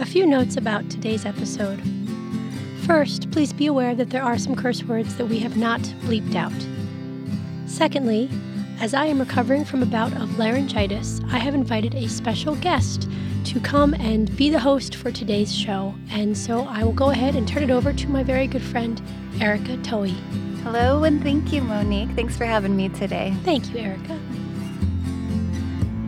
A few notes about today's episode. First, please be aware that there are some curse words that we have not bleeped out. Secondly, as I am recovering from a bout of laryngitis, I have invited a special guest to come and be the host for today's show. And so I will go ahead and turn it over to my very good friend, Erica Toey. Hello, and thank you, Monique. Thanks for having me today. Thank you, Erica.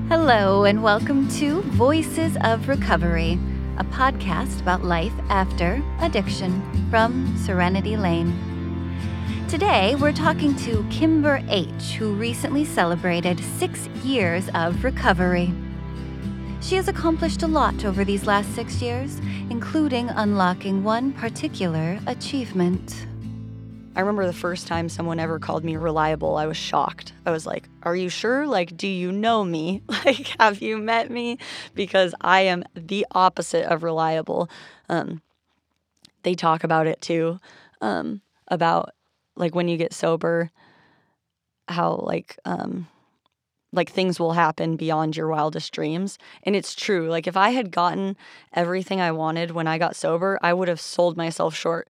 Hello, and welcome to Voices of Recovery, a podcast about life after addiction from Serenity Lane. Today, we're talking to Kimber H., who recently celebrated six years of recovery. She has accomplished a lot over these last six years, including unlocking one particular achievement. I remember the first time someone ever called me reliable, I was shocked. I was like, Are you sure? Like, do you know me? Like, have you met me? Because I am the opposite of reliable. Um, they talk about it too, um, about like when you get sober, how like, um, like things will happen beyond your wildest dreams. And it's true. Like, if I had gotten everything I wanted when I got sober, I would have sold myself short.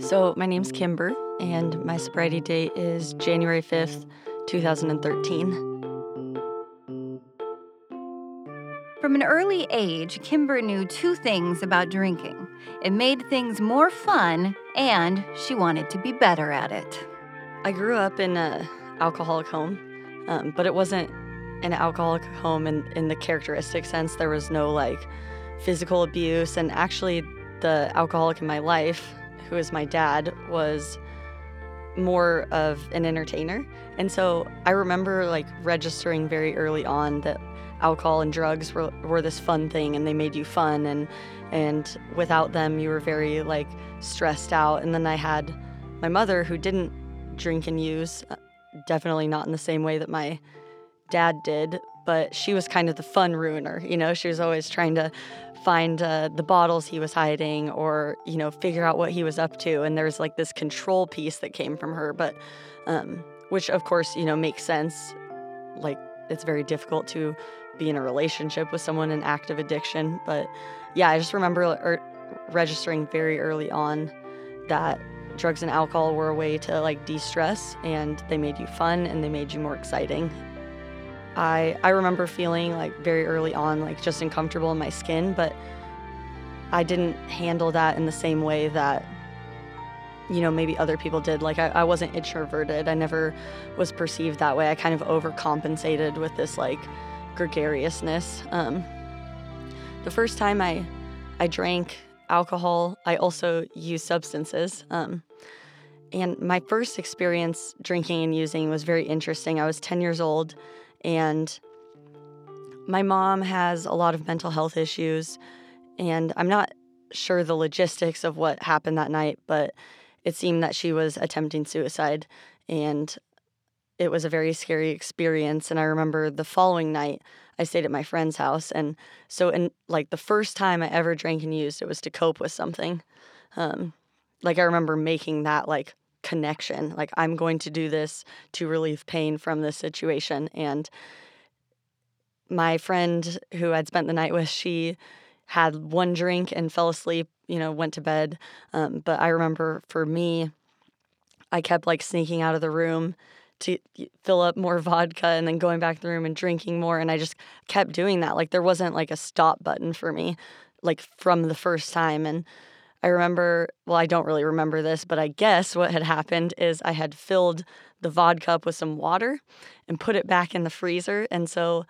So, my name's Kimber, and my sobriety date is January 5th, 2013. From an early age, Kimber knew two things about drinking it made things more fun, and she wanted to be better at it. I grew up in an alcoholic home, um, but it wasn't an alcoholic home in, in the characteristic sense. There was no like physical abuse, and actually, the alcoholic in my life, who is my dad, was more of an entertainer. And so I remember like registering very early on that alcohol and drugs were, were this fun thing and they made you fun. And and without them you were very like stressed out. And then I had my mother who didn't drink and use uh, definitely not in the same way that my dad did but she was kind of the fun ruiner you know? She was always trying to find uh, the bottles he was hiding or you know figure out what he was up to and there's like this control piece that came from her but um, which of course you know makes sense. Like it's very difficult to be in a relationship with someone in active addiction but yeah i just remember er, registering very early on that drugs and alcohol were a way to like de-stress and they made you fun and they made you more exciting I I remember feeling like very early on like just uncomfortable in my skin, but I didn't handle that in the same way that you know maybe other people did. Like I, I wasn't introverted. I never was perceived that way. I kind of overcompensated with this like gregariousness. Um, the first time I I drank alcohol, I also used substances. Um, and my first experience drinking and using was very interesting. I was 10 years old and my mom has a lot of mental health issues, and I'm not sure the logistics of what happened that night, but it seemed that she was attempting suicide. And it was a very scary experience. And I remember the following night, I stayed at my friend's house. And so, in like the first time I ever drank and used, it was to cope with something. Um, like I remember making that like connection. Like, I'm going to do this to relieve pain from this situation. And my friend who I'd spent the night with, she had one drink and fell asleep, you know, went to bed. Um, but I remember for me, I kept like sneaking out of the room to fill up more vodka and then going back to the room and drinking more. And I just kept doing that. Like, there wasn't like a stop button for me, like from the first time. And I remember, well, I don't really remember this, but I guess what had happened is I had filled the vodka up with some water and put it back in the freezer. And so,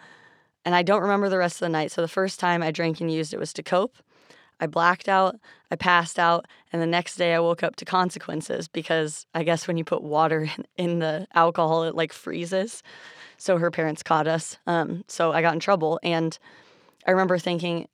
and I don't remember the rest of the night. So the first time I drank and used it was to cope. I blacked out, I passed out, and the next day I woke up to consequences because I guess when you put water in, the alcohol, it like freezes. So her parents caught us. Um, so I got in trouble. And I remember thinking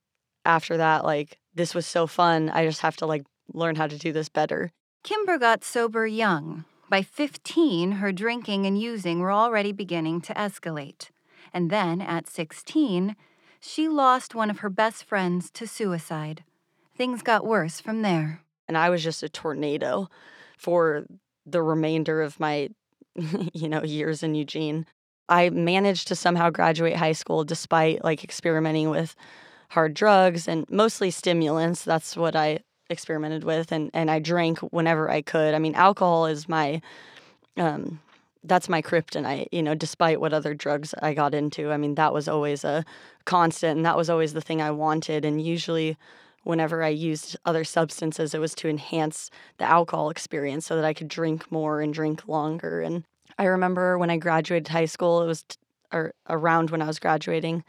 after that, like, this was so fun. I just have to like learn how to do this better. Kimber got sober young. By 15, her drinking and using were already beginning to escalate. And then, at 16, she lost one of her best friends to suicide. Things got worse from there. And I was just a tornado for the remainder of my, you know, years in Eugene. I managed to somehow graduate high school despite like experimenting with hard drugs and mostly stimulants. That's what I experimented with and and I drank whenever I could. I mean, alcohol is my um that's my kryptonite, you know, despite what other drugs I got into. I mean, that was always a constant and that was always the thing I wanted and usually whenever I used other substances it was to enhance the alcohol experience so that I could drink more and drink longer and I remember when I graduated high school, it was t- or around when I was graduating,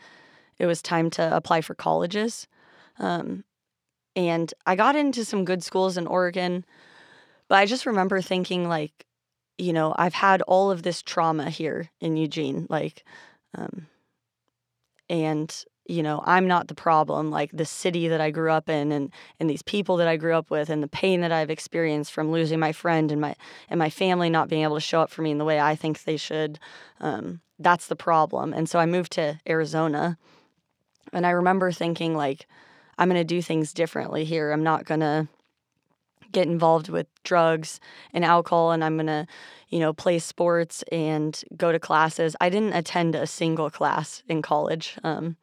it was time to apply for colleges. Um, and I got into some good schools in Oregon, but I just remember thinking, like, you know, I've had all of this trauma here in Eugene, like, um, and you know, I'm not the problem. Like the city that I grew up in and and these people that I grew up with and the pain that I've experienced from losing my friend and my and my family not being able to show up for me in the way I think they should. Um, that's the problem. And so I moved to Arizona and I remember thinking like I'm going to do things differently here. I'm not going to get involved with drugs and alcohol and I'm going to, you know, play sports and go to classes. I didn't attend a single class in college. Um,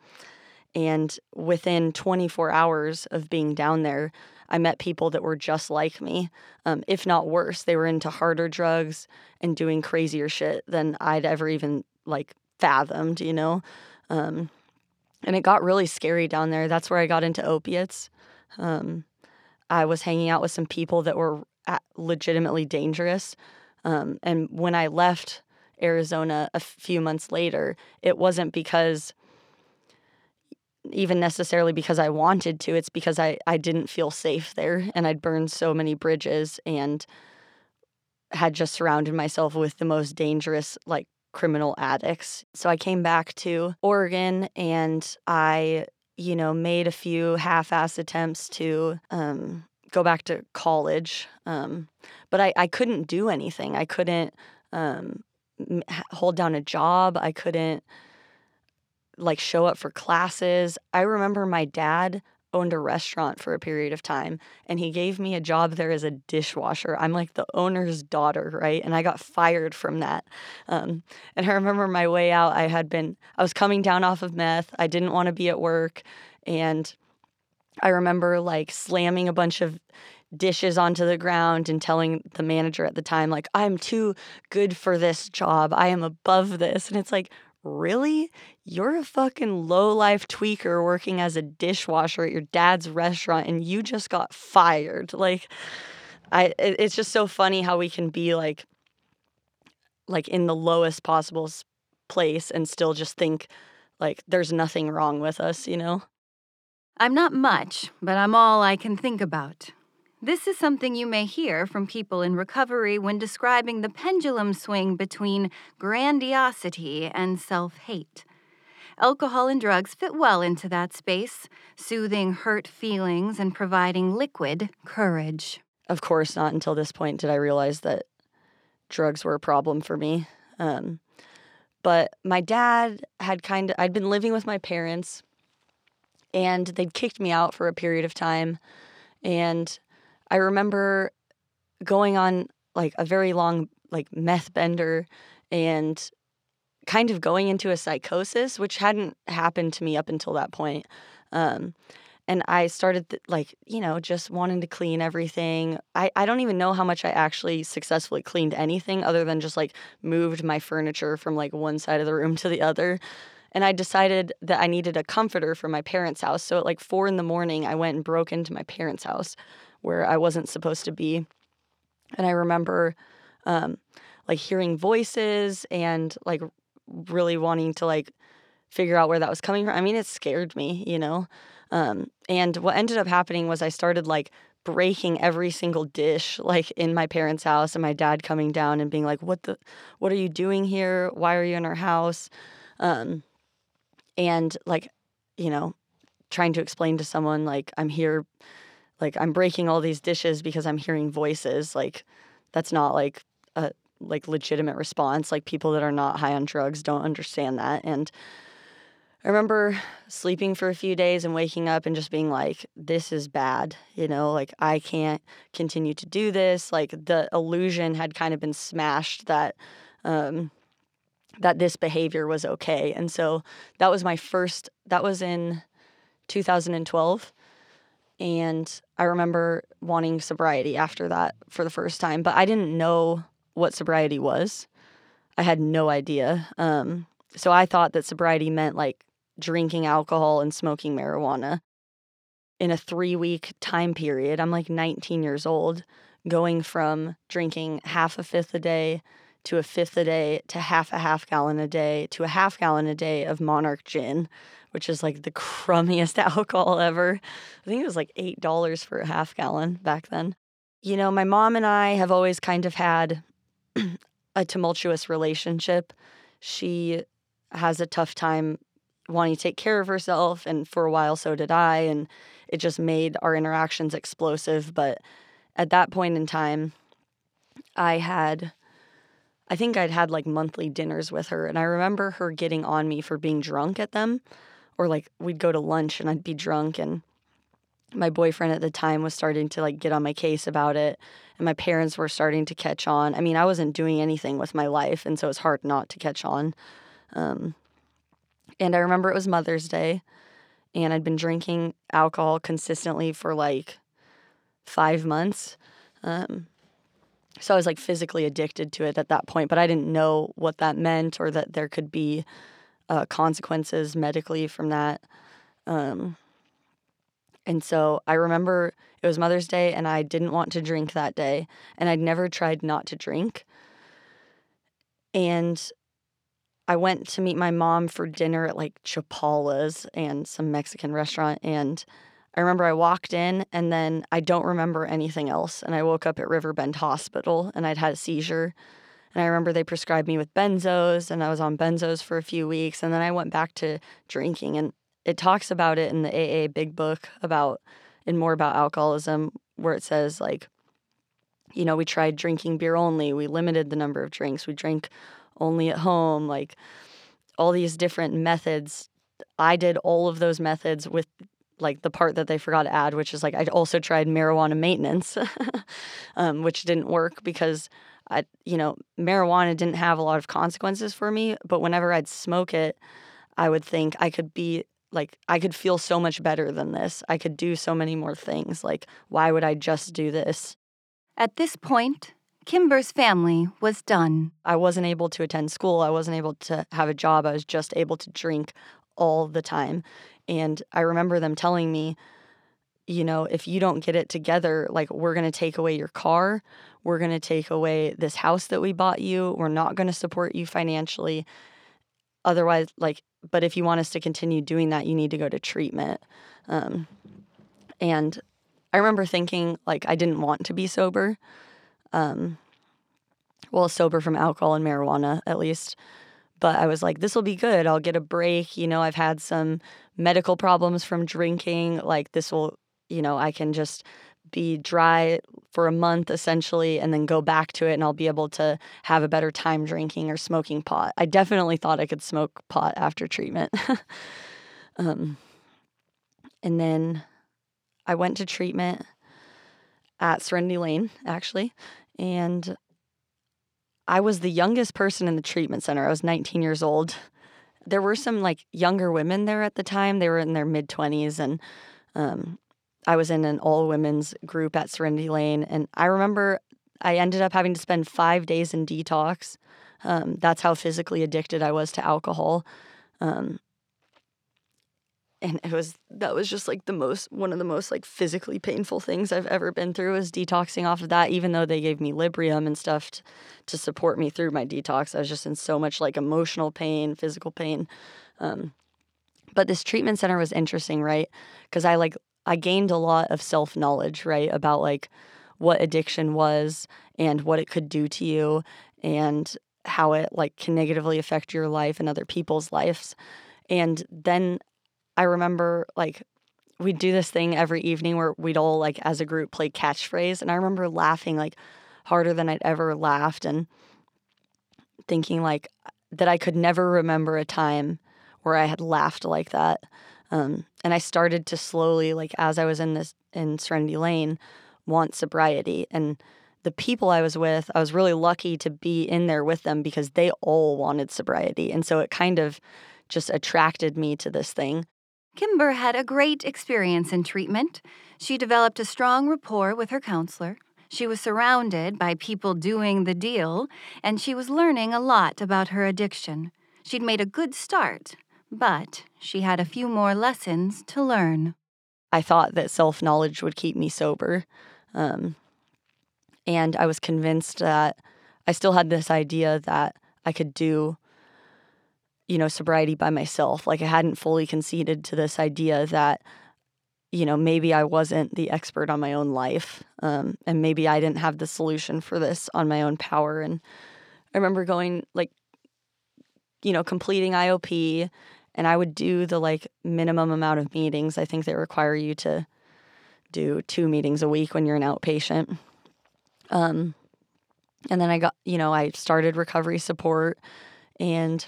and within 24 hours of being down there, I met people that were just like me, um, if not worse. They were into harder drugs and doing crazier shit than I'd ever even like fathomed, you know? Um, and it got really scary down there. That's where I got into opiates. Um, I was hanging out with some people that were legitimately dangerous. Um, and when I left Arizona a few months later, it wasn't because even necessarily because I wanted to. It's because I, I didn't feel safe there and I'd burned so many bridges and had just surrounded myself with the most dangerous, like, criminal addicts. So I came back to Oregon and I, you know, made a few half ass attempts to um, go back to college. Um, but I, I couldn't do anything. I couldn't um, hold down a job. I couldn't like show up for classes. I remember my dad owned a restaurant for a period of time and he gave me a job there as a dishwasher. I'm like the owner's daughter, right? And I got fired from that. Um, and I remember my way out, I had been, I was coming down off of meth. I didn't want to be at work. And I remember like slamming a bunch of dishes onto the ground and telling the manager at the time, like, I'm too good for this job. I am above this. And it's like, really? You're a fucking low life tweaker working as a dishwasher at your dad's restaurant and you just got fired. Like, I, it's just so funny how we can be like, like in the lowest possible place and still just think like there's nothing wrong with us, you know? I'm not much, but I'm all I can think about. This is something you may hear from people in recovery when describing the pendulum swing between grandiosity and self hate. Alcohol and drugs fit well into that space, soothing hurt feelings and providing liquid courage. Of course, not until this point did I realize that drugs were a problem for me. Um, but my dad had kind of, I'd been living with my parents and they'd kicked me out for a period of time. And I remember going on like a very long like meth bender and kind of going into a psychosis, which hadn't happened to me up until that point. Um, and I started th- like, you know, just wanting to clean everything. I, I don't even know how much I actually successfully cleaned anything other than just like moved my furniture from like one side of the room to the other. And I decided that I needed a comforter for my parents' house. So at like four in the morning, I went and broke into my parents' house where I wasn't supposed to be. And I remember um, like hearing voices and like really wanting to like figure out where that was coming from. I mean, it scared me, you know? Um, and what ended up happening was I started like breaking every single dish like in my parents' house and my dad coming down and being like, "What the what are you doing here? Why are you in our house?" Um, and like, you know, trying to explain to someone like I'm here like I'm breaking all these dishes because I'm hearing voices. Like that's not like a like legitimate response. Like people that are not high on drugs don't understand that. And I remember sleeping for a few days and waking up and just being like, this is bad. You know, like I can't continue to do this. Like the illusion had kind of been smashed that um, that this behavior was okay. And so that was my first, that was in 2012. And I remember wanting sobriety after that for the first time, but I didn't know what sobriety was. I had no idea. Um, so I thought that sobriety meant like drinking alcohol and smoking marijuana in a three week time period. I'm like 19 years old, going from drinking half a fifth a day to a fifth a day to half a half gallon a day to a half gallon a day of Monarch gin, which is like the crummiest alcohol ever. I think it was like $8 for a half gallon back then. You know, my mom and I have always kind of had a tumultuous relationship. She has a tough time wanting to take care of herself, and for a while, so did I. And it just made our interactions explosive. But at that point in time, I had, I think I'd had like monthly dinners with her. And I remember her getting on me for being drunk at them. Or like we'd go to lunch and I'd be drunk and my boyfriend at the time was starting to like get on my case about it and my parents were starting to catch on. I mean, I wasn't doing anything with my life and so it's hard not to catch on. Um, and I remember it was Mother's Day and I'd been drinking alcohol consistently for like five months. Um, so I was like physically addicted to it at that point, but I didn't know what that meant or that there could be uh, consequences medically from that. Um, and so I remember it was Mother's Day and I didn't want to drink that day. And I'd never tried not to drink. And I went to meet my mom for dinner at like Chapala's and some Mexican restaurant. And I remember I walked in and then I don't remember anything else. And I woke up at Riverbend Hospital and I'd had a seizure. And I remember they prescribed me with benzos and I was on benzos for a few weeks. And then I went back to drinking. And it talks about it in the AA Big Book about, and more about alcoholism, where it says, like, you know, we tried drinking beer only, we limited the number of drinks, we drank only at home, like all these different methods. I did all of those methods with like the part that they forgot to add, which is like I also tried marijuana maintenance, um, which didn't work because I, you know, marijuana didn't have a lot of consequences for me. But whenever I'd smoke it, I would think I could be like, I could feel so much better than this. I could do so many more things. Like, why would I just do this? At this point, Kimber's family was done. I wasn't able to attend school. I wasn't able to have a job. I was just able to drink all the time. And I remember them telling me, you know, if you don't get it together, like we're going to take away your car, we're going to take away this house that we bought you, we're not going to support you financially. Otherwise, like, but if you want us to continue doing that, you need to go to treatment. Um, and I remember thinking, like, I didn't want to be sober. Um, well, sober from alcohol and marijuana, at least. But I was like, this will be good. I'll get a break. You know, I've had some medical problems from drinking. Like, this will, you know, I can just be dry for a month essentially and then go back to it and I'll be able to have a better time drinking or smoking pot. I definitely thought I could smoke pot after treatment. um, and then I went to treatment at Serenity Lane, actually. And I was the youngest person in the treatment center. I was 19 years old. There were some like younger women there at the time. They were in their mid 20s. And um, I was in an all women's group at Serenity Lane. And I remember I ended up having to spend five days in detox. Um, that's how physically addicted I was to alcohol. Um, and it was that was just like the most one of the most like physically painful things I've ever been through is detoxing off of that. Even though they gave me Librium and stuff to, to support me through my detox, I was just in so much like emotional pain, physical pain. Um, but this treatment center was interesting, right? Because I like I gained a lot of self knowledge, right, about like what addiction was and what it could do to you and how it like can negatively affect your life and other people's lives. And then I remember like we'd do this thing every evening where we'd all like as a group play catchphrase and I remember laughing like harder than I'd ever laughed and thinking like that I could never remember a time where I had laughed like that. Um, and I started to slowly like as I was in this in Serenity Lane want sobriety and the people I was with, I was really lucky to be in there with them because they all wanted sobriety. And so it kind of just attracted me to this thing. Kimber had a great experience in treatment. She developed a strong rapport with her counselor. She was surrounded by people doing the deal, and she was learning a lot about her addiction. She'd made a good start, but she had a few more lessons to learn. I thought that self knowledge would keep me sober. Um, and I was convinced that I still had this idea that I could do, you know, sobriety by myself. Like I hadn't fully conceded to this idea that, you know, maybe I wasn't the expert on my own life. Um, and maybe I didn't have the solution for this on my own power. And I remember going, like, you know, completing IOP and I would do the like minimum amount of meetings. I think they require you to do two meetings a week when you're an outpatient. Um, and then I got, you know, I started recovery support, and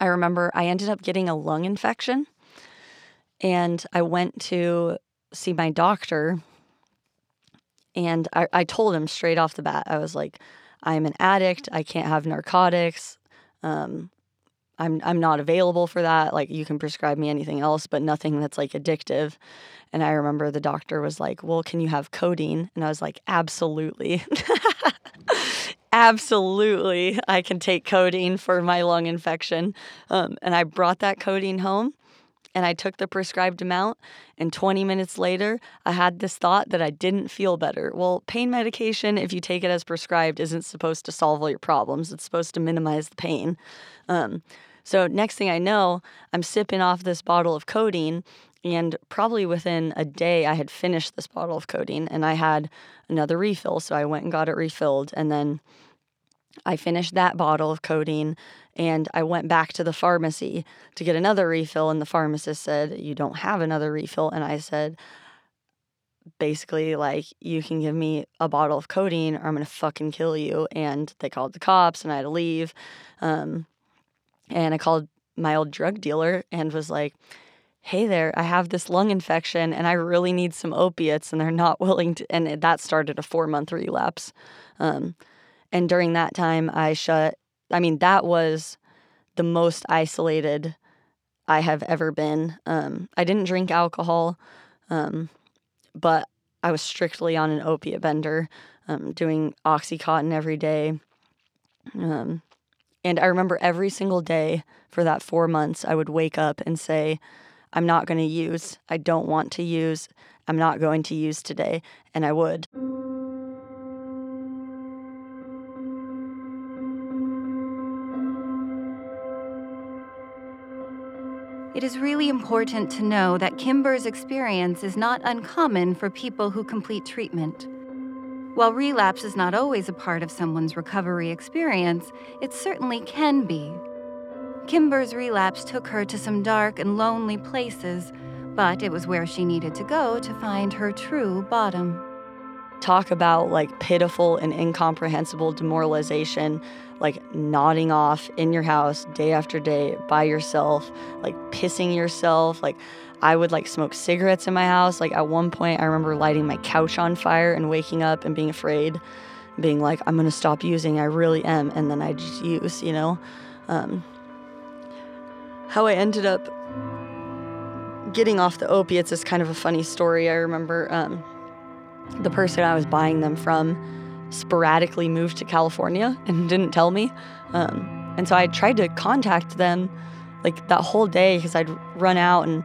I remember I ended up getting a lung infection, and I went to see my doctor, and I, I told him straight off the bat, I was like, I'm an addict. I can't have narcotics. Um, I'm I'm not available for that. Like you can prescribe me anything else, but nothing that's like addictive. And I remember the doctor was like, "Well, can you have codeine?" And I was like, "Absolutely." Absolutely, I can take codeine for my lung infection. Um, and I brought that codeine home and I took the prescribed amount. And 20 minutes later, I had this thought that I didn't feel better. Well, pain medication, if you take it as prescribed, isn't supposed to solve all your problems, it's supposed to minimize the pain. Um, so, next thing I know, I'm sipping off this bottle of codeine. And probably within a day, I had finished this bottle of codeine and I had another refill. So I went and got it refilled. And then I finished that bottle of codeine and I went back to the pharmacy to get another refill. And the pharmacist said, You don't have another refill. And I said, basically like you can give me a bottle of codeine or i'm gonna fucking kill you and they called the cops and i had to leave um, and I called my old drug dealer and was like, hey there, I have this lung infection and I really need some opiates. And they're not willing to. And that started a four month relapse. Um, and during that time, I shut, I mean, that was the most isolated I have ever been. Um, I didn't drink alcohol, um, but I was strictly on an opiate bender, um, doing Oxycontin every day. And I remember every single day for that four months, I would wake up and say, I'm not going to use. I don't want to use. I'm not going to use today. And I would. It is really important to know that Kimber's experience is not uncommon for people who complete treatment. While relapse is not always a part of someone's recovery experience, it certainly can be. Kimber's relapse took her to some dark and lonely places, but it was where she needed to go to find her true bottom. Talk about like pitiful and incomprehensible demoralization, like nodding off in your house day after day by yourself, like pissing yourself, like I would like smoke cigarettes in my house. Like at one point, I remember lighting my couch on fire and waking up and being afraid, being like, I'm gonna stop using. I really am. And then I just use, you know? Um, how I ended up getting off the opiates is kind of a funny story. I remember um, the person I was buying them from sporadically moved to California and didn't tell me. Um, and so I tried to contact them like that whole day because I'd run out and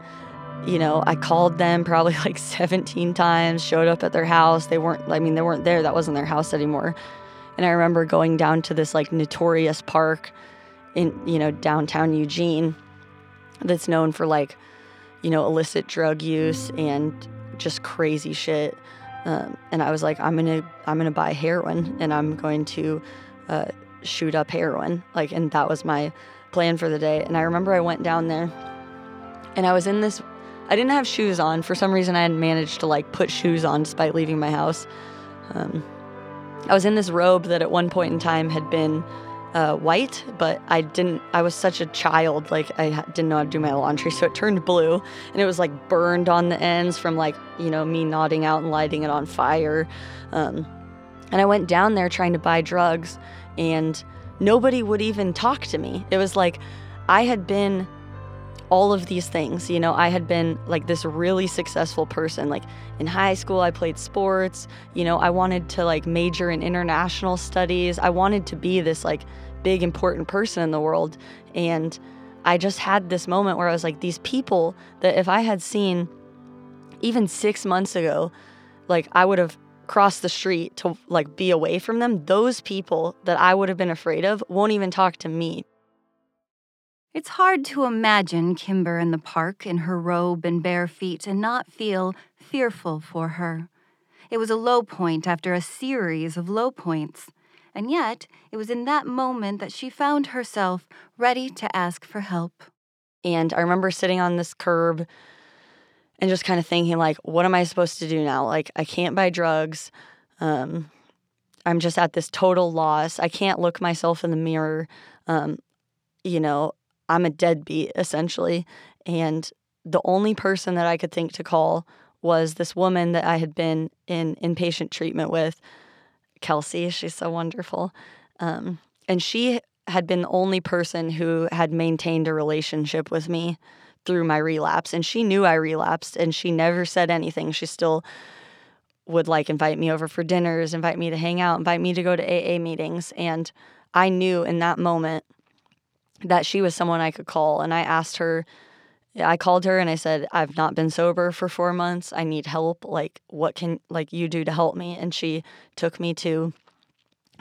you know, I called them probably like 17 times, showed up at their house. They weren't, I mean, they weren't there. That wasn't their house anymore. And I remember going down to this like notorious park in, you know, downtown Eugene that's known for like, you know, illicit drug use and just crazy shit. Um, and I was like, I'm gonna, I'm gonna buy heroin and I'm going to uh, shoot up heroin. Like, and that was my plan for the day. And I remember I went down there and I was in this I didn't have shoes on. For some reason, I hadn't managed to like put shoes on despite leaving my house. Um, I was in this robe that at one point in time had been uh, white, but I didn't. I was such a child, like I didn't know how to do my laundry, so it turned blue, and it was like burned on the ends from like you know me nodding out and lighting it on fire. Um, And I went down there trying to buy drugs, and nobody would even talk to me. It was like I had been all of these things. You know, I had been like this really successful person. Like in high school, I played sports. You know, I wanted to like major in international studies. I wanted to be this like big, important person in the world. And I just had this moment where I was like, these people that if I had seen even six months ago, like I would have crossed the street to like be away from them, those people that I would have been afraid of won't even talk to me. It's hard to imagine Kimber in the park in her robe and bare feet and not feel fearful for her. It was a low point after a series of low points, and yet it was in that moment that she found herself ready to ask for help. And I remember sitting on this curb and just kind of thinking, like, what am I supposed to do now? Like, I can't buy drugs. Um, I'm just at this total loss. I can't look myself in the mirror. Um, you know, I'm a deadbeat essentially. And the only person that I could think to call was this woman that I had been in inpatient treatment with, Kelsey. She's so wonderful. Um, and she had been the only person who had maintained a relationship with me through my relapse. And she knew I relapsed and she never said anything. She still would like invite me over for dinners, invite me to hang out, invite me to go to AA meetings. And I knew in that moment that she was someone I could call. And I asked her, I called her and I said, I've not been sober for four months. I need help. Like, what can like you do to help me? And she took me to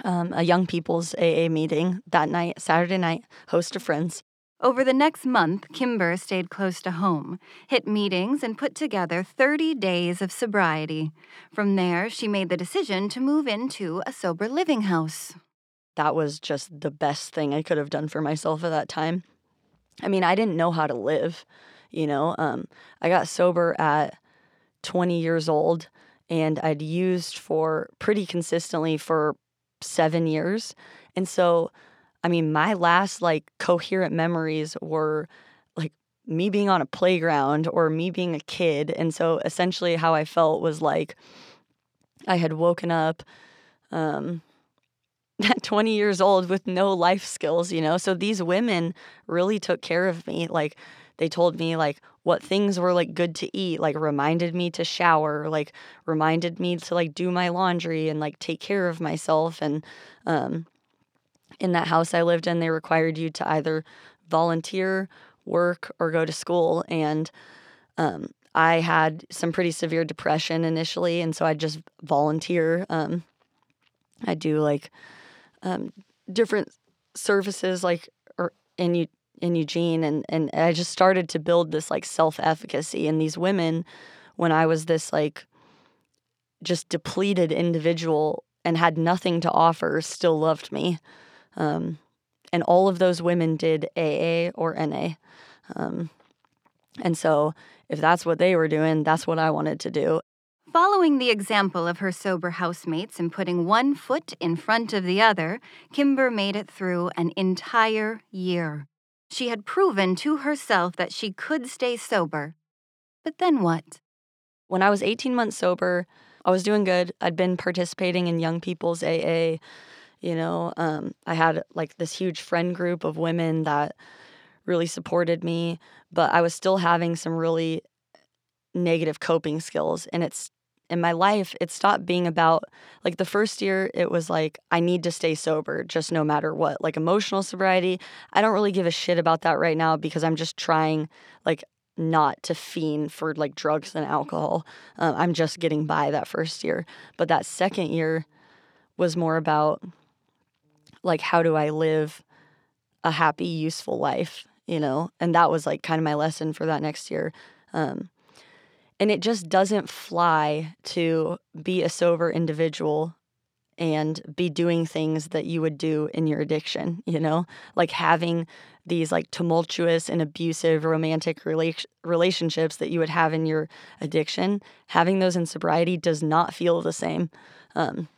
um, a young people's AA meeting that night, Saturday night, host of friends. Over the next month, Kimber stayed close to home, hit meetings, and put together 30 days of sobriety. From there, she made the decision to move into a sober living house that was just the best thing I could have done for myself at that time. I mean, I didn't know how to live, you know. Um, I got sober at 20 years old and I'd used for pretty consistently for seven years. And so, I mean, my last like coherent memories were like me being on a playground or me being a kid. And so, essentially, how I felt was like I had woken up. Um, at 20 years old with no life skills, you know? So these women really took care of me. Like, they told me, like, what things were like good to eat, like, reminded me to shower, like, reminded me to like do my laundry and like take care of myself. And, um, in that house I lived in, they required you to either volunteer, work, or go to school. And, um, I had some pretty severe depression initially, and so I just volunteer. Um, I do like um, different services like or in in Eugene and and I just started to build this like self-efficacy and these women when I was this like just depleted individual and had nothing to offer still loved me. Um, and all of those women did AA or NA. Um, and so if that's what they were doing, that's what I wanted to do. Following the example of her sober housemates and putting one foot in front of the other, Kimber made it through an entire year. She had proven to herself that she could stay sober. But then what? When I was 18 months sober, I was doing good. I'd been participating in young people's AA. You know, um, I had like this huge friend group of women that really supported me, but I was still having some really negative coping skills. And it's in my life, it stopped being about like the first year, it was like, I need to stay sober just no matter what. Like emotional sobriety, I don't really give a shit about that right now because I'm just trying like not to fiend for like drugs and alcohol. Um, I'm just getting by that first year. But that second year was more about like, how do I live a happy, useful life, you know? And that was like kind of my lesson for that next year. Um, and it just doesn't fly to be a sober individual and be doing things that you would do in your addiction, you know? Like having these like tumultuous and abusive romantic rela- relationships that you would have in your addiction, having those in sobriety does not feel the same. Um,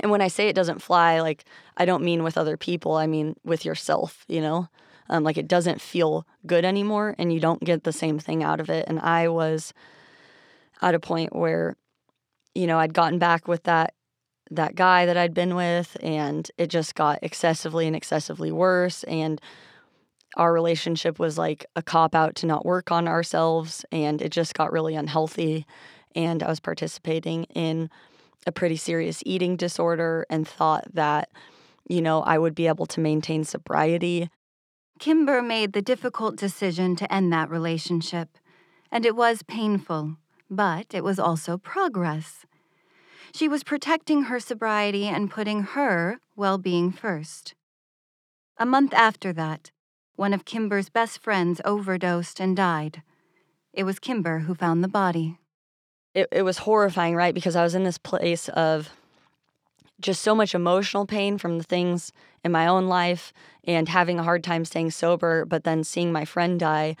and when I say it doesn't fly, like I don't mean with other people, I mean with yourself, you know? Um, like it doesn't feel good anymore and you don't get the same thing out of it. And I was at a point where, you know, I'd gotten back with that that guy that I'd been with, and it just got excessively and excessively worse. And our relationship was like a cop out to not work on ourselves, and it just got really unhealthy. And I was participating in a pretty serious eating disorder and thought that, you know, I would be able to maintain sobriety. Kimber made the difficult decision to end that relationship, and it was painful, but it was also progress. She was protecting her sobriety and putting her well being first. A month after that, one of Kimber's best friends overdosed and died. It was Kimber who found the body. It, it was horrifying, right? Because I was in this place of just so much emotional pain from the things in my own life and having a hard time staying sober, but then seeing my friend die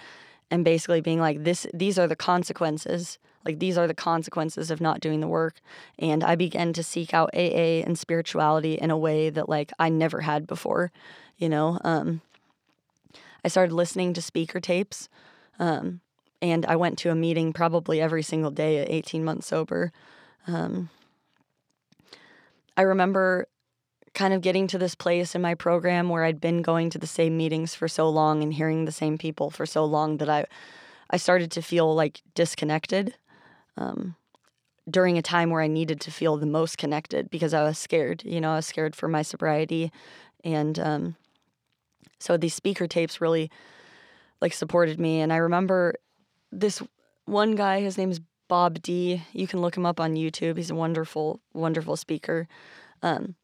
and basically being like, this, these are the consequences like these are the consequences of not doing the work. And I began to seek out AA and spirituality in a way that like I never had before, you know. Um, I started listening to speaker tapes. Um, and I went to a meeting probably every single day at 18 months sober. Um, I remember kind of getting to this place in my program where I'd been going to the same meetings for so long and hearing the same people for so long that I I started to feel like disconnected um, during a time where I needed to feel the most connected because I was scared. You know, I was scared for my sobriety, and um, so these speaker tapes really like supported me. And I remember this one guy. His name is Bob D. You can look him up on YouTube. He's a wonderful, wonderful speaker. Um,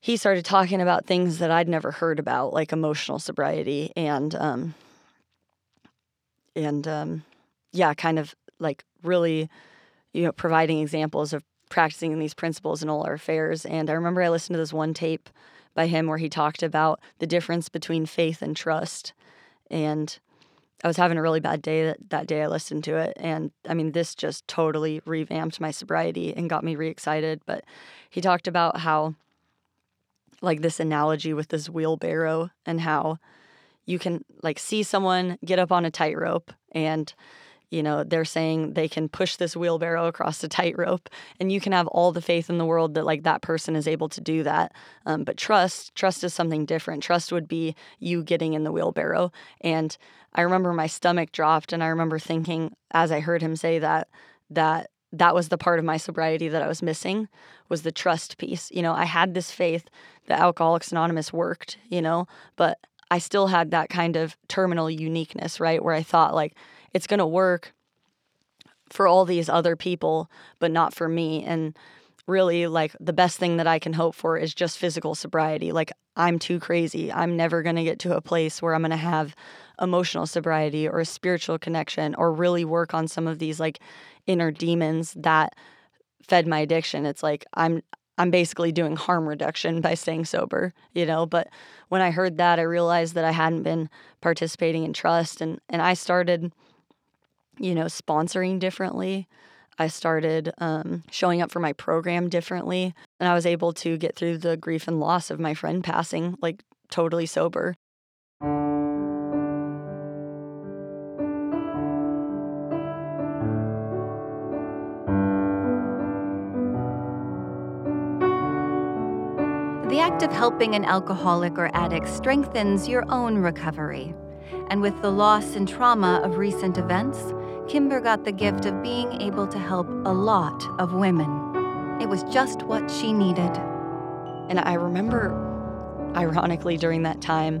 he started talking about things that I'd never heard about, like emotional sobriety and um, and um, yeah, kind of like really, you know, providing examples of practicing these principles in all our affairs. And I remember I listened to this one tape by him where he talked about the difference between faith and trust. And I was having a really bad day that, that day I listened to it. And I mean, this just totally revamped my sobriety and got me re excited. But he talked about how, like, this analogy with this wheelbarrow and how you can, like, see someone get up on a tightrope and you know they're saying they can push this wheelbarrow across a tightrope and you can have all the faith in the world that like that person is able to do that. Um, but trust trust is something different. Trust would be you getting in the wheelbarrow. And i remember my stomach dropped and i remember thinking as i heard him say that that that was the part of my sobriety that i was missing was the trust piece. You know i had this faith that alcoholics anonymous worked you know but i still had that kind of terminal uniqueness right where i thought like it's going to work for all these other people, but not for me. And really, like, the best thing that I can hope for is just physical sobriety. Like, I'm too crazy. I'm never going to get to a place where I'm going to have emotional sobriety or a spiritual connection or really work on some of these, like, inner demons that fed my addiction. It's like, I'm. I'm basically doing harm reduction by staying sober, you know. But when I heard that, I realized that I hadn't been participating in trust, and and I started you know, sponsoring differently. I started um, showing up for my program differently. And I was able to get through the grief and loss of my friend passing, like totally sober. The act of helping an alcoholic or addict strengthens your own recovery. And with the loss and trauma of recent events, Kimber got the gift of being able to help a lot of women. It was just what she needed. And I remember, ironically, during that time,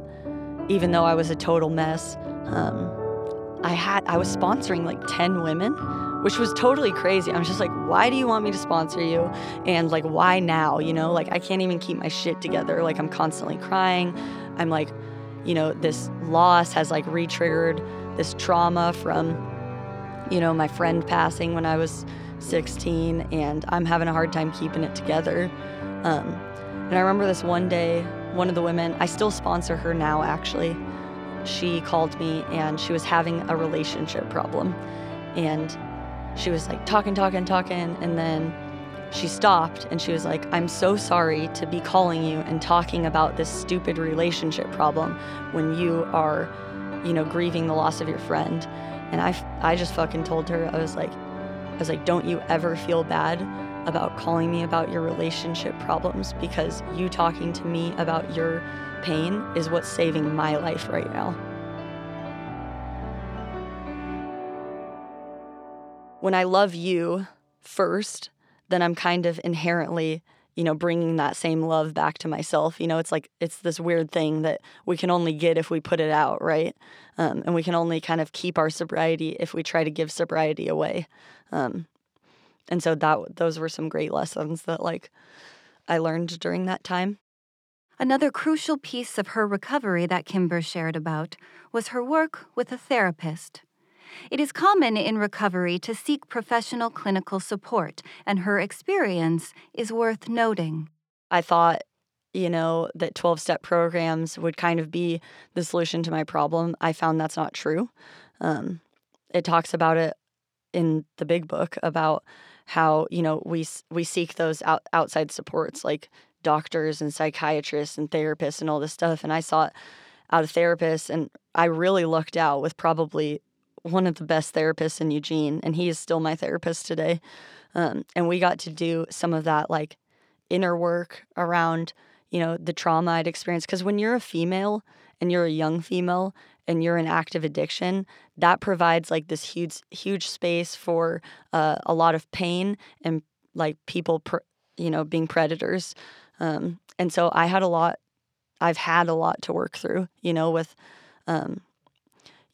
even though I was a total mess, um, I had I was sponsoring like 10 women, which was totally crazy. I was just like, why do you want me to sponsor you? And like, why now? You know, like I can't even keep my shit together. Like I'm constantly crying. I'm like, you know, this loss has like re-triggered this trauma from you know, my friend passing when I was 16, and I'm having a hard time keeping it together. Um, and I remember this one day, one of the women, I still sponsor her now actually. She called me and she was having a relationship problem. And she was like talking, talking, talking. And then she stopped and she was like, I'm so sorry to be calling you and talking about this stupid relationship problem when you are, you know, grieving the loss of your friend. And I, I just fucking told her, I was like, I was like, don't you ever feel bad about calling me about your relationship problems because you talking to me about your pain is what's saving my life right now. When I love you first, then I'm kind of inherently, you know, bringing that same love back to myself. You know, it's like it's this weird thing that we can only get if we put it out, right? Um, and we can only kind of keep our sobriety if we try to give sobriety away. Um, and so that those were some great lessons that like I learned during that time. Another crucial piece of her recovery that Kimber shared about was her work with a therapist. It is common in recovery to seek professional clinical support, and her experience is worth noting. I thought, you know, that 12 step programs would kind of be the solution to my problem. I found that's not true. Um, it talks about it in the big book about how, you know, we, we seek those out, outside supports like doctors and psychiatrists and therapists and all this stuff. And I sought out a therapist and I really lucked out with probably one of the best therapists in Eugene, and he is still my therapist today. Um, and we got to do some of that like inner work around, you know, the trauma I'd experienced. Because when you're a female and you're a young female and you're in active addiction, that provides like this huge, huge space for uh, a lot of pain and like people, pr- you know, being predators. Um, and so I had a lot, I've had a lot to work through, you know, with um,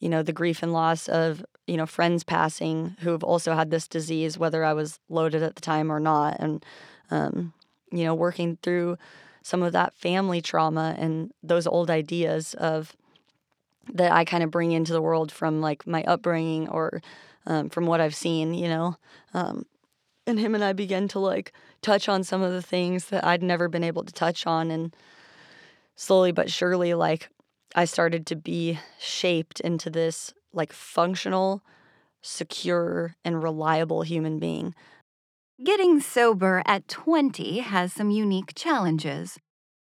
you know, the grief and loss of, you know, friends passing who've also had this disease, whether I was loaded at the time or not. And, um, you know, working through some of that family trauma and those old ideas of that I kind of bring into the world from like my upbringing or um, from what I've seen, you know. Um, and him and I began to like touch on some of the things that I'd never been able to touch on. And slowly but surely, like, I started to be shaped into this like functional, secure, and reliable human being. Getting sober at 20 has some unique challenges.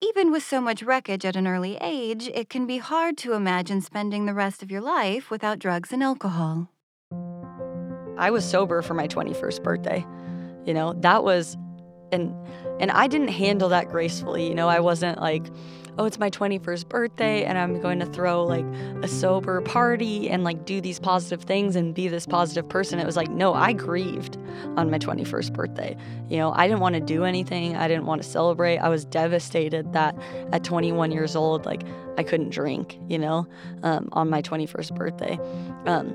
Even with so much wreckage at an early age, it can be hard to imagine spending the rest of your life without drugs and alcohol. I was sober for my 21st birthday. You know, that was and and I didn't handle that gracefully. You know, I wasn't like oh, it's my 21st birthday and I'm going to throw like a sober party and like do these positive things and be this positive person. It was like, no, I grieved on my 21st birthday. You know, I didn't want to do anything, I didn't want to celebrate. I was devastated that at 21 years old, like I couldn't drink, you know, um, on my 21st birthday. Um,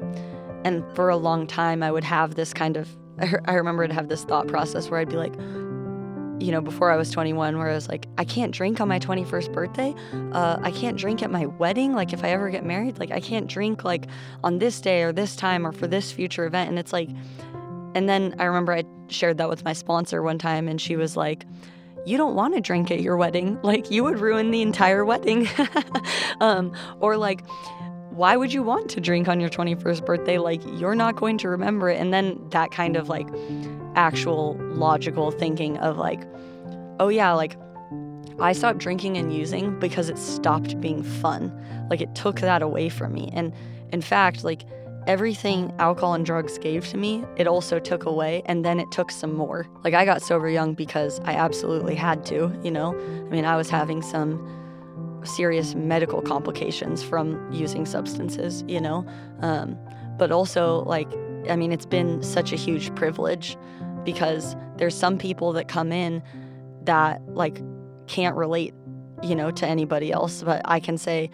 and for a long time, I would have this kind of, I remember I'd have this thought process where I'd be like, you know, before I was 21, where I was like, I can't drink on my 21st birthday. Uh, I can't drink at my wedding. Like, if I ever get married, like, I can't drink like on this day or this time or for this future event. And it's like, and then I remember I shared that with my sponsor one time, and she was like, you don't want to drink at your wedding. Like, you would ruin the entire wedding. um, or, like, why would you want to drink on your 21st birthday? Like, you're not going to remember it. And then that kind of like actual logical thinking of like, oh yeah, like I stopped drinking and using because it stopped being fun. Like it took that away from me. And in fact, like everything alcohol and drugs gave to me, it also took away and then it took some more. Like I got sober young because I absolutely had to, you know? I mean, I was having some serious medical complications from using substances, you know? Um, but also, like, I mean, it's been such a huge privilege because there's some people that come in that like can't relate, you know, to anybody else. But I can say,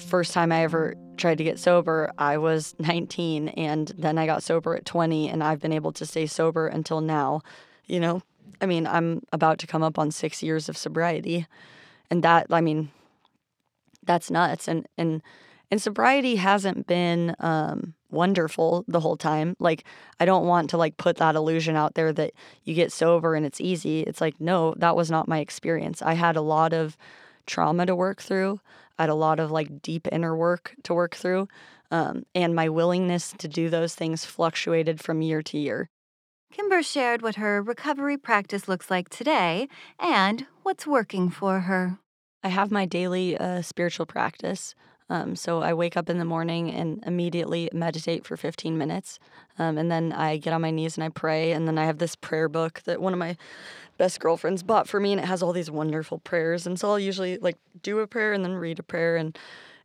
first time I ever tried to get sober, I was 19, and then I got sober at 20, and I've been able to stay sober until now. You know, I mean, I'm about to come up on six years of sobriety, and that, I mean, that's nuts. And and and sobriety hasn't been um, wonderful the whole time. Like I don't want to like put that illusion out there that you get sober and it's easy. It's like no, that was not my experience. I had a lot of trauma to work through. I had a lot of like deep inner work to work through. Um, and my willingness to do those things fluctuated from year to year. Kimber shared what her recovery practice looks like today and what's working for her. I have my daily uh, spiritual practice Um, so I wake up in the morning and immediately meditate for 15 minutes. Um, and then I get on my knees and I pray. And then I have this prayer book that one of my best girlfriends bought for me and it has all these wonderful prayers. And so I'll usually like do a prayer and then read a prayer and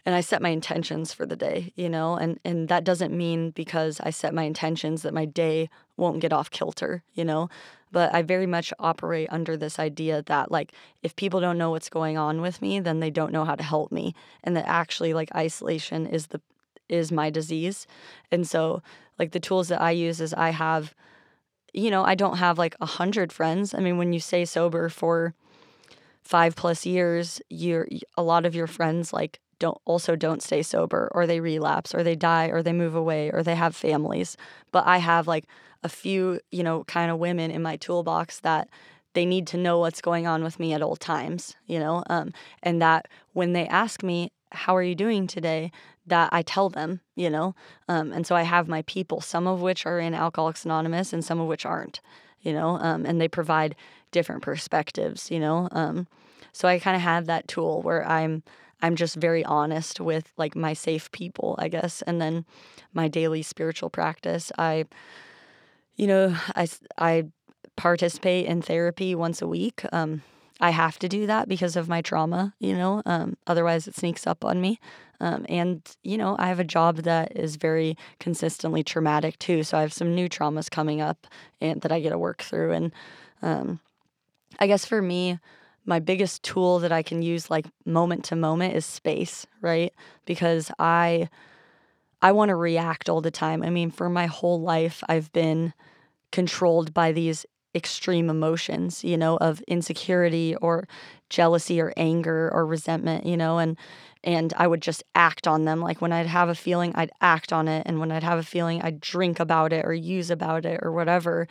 and I set my intentions for the day, you know, and and that doesn't mean because I set my intentions that my day won't get off kilter, you know, but I very much operate under this idea that like if people don't know what's going on with me, then they don't know how to help me, and that actually like isolation is the is my disease, and so like the tools that I use is I have, you know, I don't have like a hundred friends. I mean, when you stay sober for five plus years, you're a lot of your friends like don't also don't stay sober or they relapse or they die or they move away or they have families but i have like a few you know kind of women in my toolbox that they need to know what's going on with me at all times you know um, and that when they ask me how are you doing today that i tell them you know um, and so i have my people some of which are in alcoholics anonymous and some of which aren't you know um, and they provide different perspectives you know um, so i kind of have that tool where i'm I'm just very honest with like my safe people, I guess. And then my daily spiritual practice, I, you know, I, I participate in therapy once a week. Um, I have to do that because of my trauma, you know, um, otherwise it sneaks up on me. Um, and, you know, I have a job that is very consistently traumatic too. So I have some new traumas coming up and that I get to work through. And um, I guess for me, my biggest tool that I can use like moment to moment is space, right? Because I I want to react all the time. I mean, for my whole life I've been controlled by these extreme emotions, you know, of insecurity or jealousy or anger or resentment, you know, and and I would just act on them. Like when I'd have a feeling, I'd act on it, and when I'd have a feeling, I'd drink about it or use about it or whatever.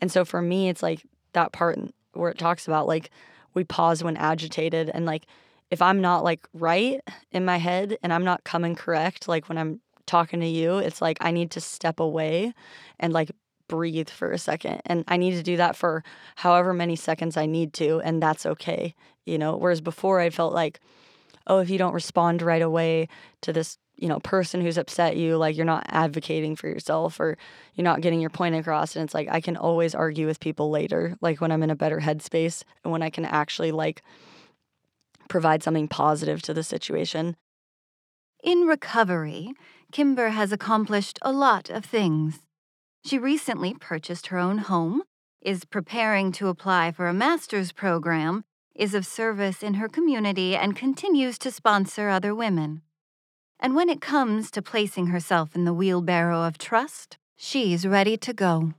And so for me, it's like that part where it talks about like we pause when agitated and like if I'm not like right in my head and I'm not coming correct like when I'm talking to you, it's like I need to step away and like breathe for a second. And I need to do that for however many seconds I need to and that's okay, you know. Whereas before I felt like oh, if you don't respond right away to this you know person who's upset you like you're not advocating for yourself or you're not getting your point across and it's like i can always argue with people later like when i'm in a better headspace and when i can actually like provide something positive to the situation in recovery kimber has accomplished a lot of things she recently purchased her own home is preparing to apply for a master's program is of service in her community and continues to sponsor other women and when it comes to placing herself in the wheelbarrow of trust, she's ready to go.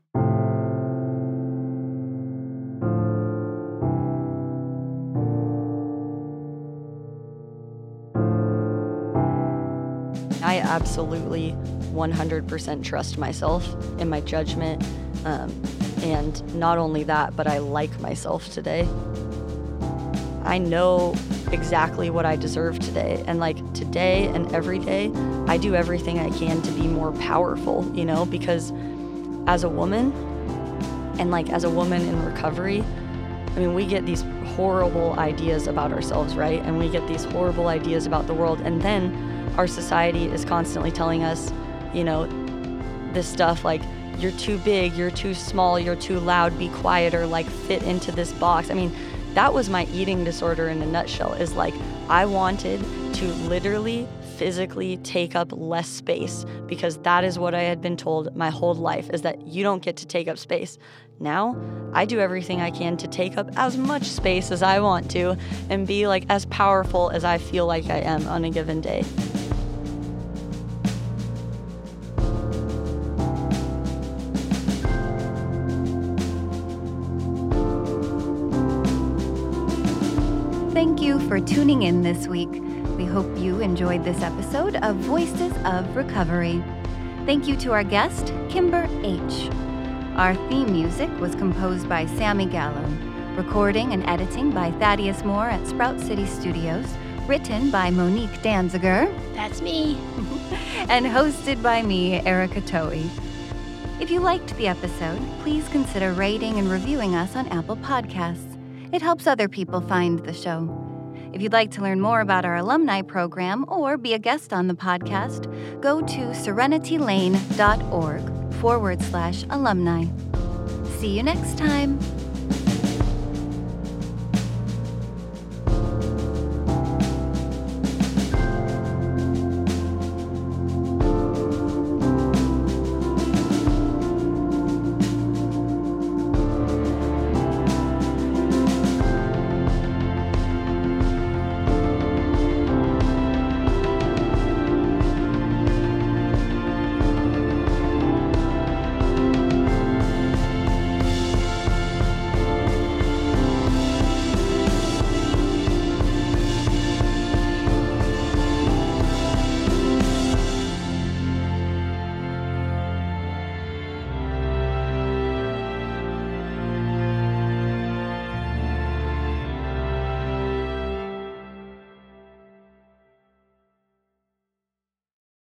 Absolutely 100% trust myself in my judgment. Um, and not only that, but I like myself today. I know exactly what I deserve today. And like today and every day, I do everything I can to be more powerful, you know, because as a woman and like as a woman in recovery, I mean, we get these horrible ideas about ourselves, right? And we get these horrible ideas about the world. And then our society is constantly telling us, you know, this stuff like, you're too big, you're too small, you're too loud, be quieter, like fit into this box. I mean, that was my eating disorder in a nutshell is like I wanted to literally physically take up less space because that is what I had been told my whole life is that you don't get to take up space. Now, I do everything I can to take up as much space as I want to and be like as powerful as I feel like I am on a given day. You for tuning in this week. We hope you enjoyed this episode of Voices of Recovery. Thank you to our guest, Kimber H. Our theme music was composed by Sammy Gallo, recording and editing by Thaddeus Moore at Sprout City Studios, written by Monique Danziger. That's me. and hosted by me, Erica Toei. If you liked the episode, please consider rating and reviewing us on Apple Podcasts. It helps other people find the show. If you'd like to learn more about our alumni program or be a guest on the podcast, go to serenitylane.org forward slash alumni. See you next time.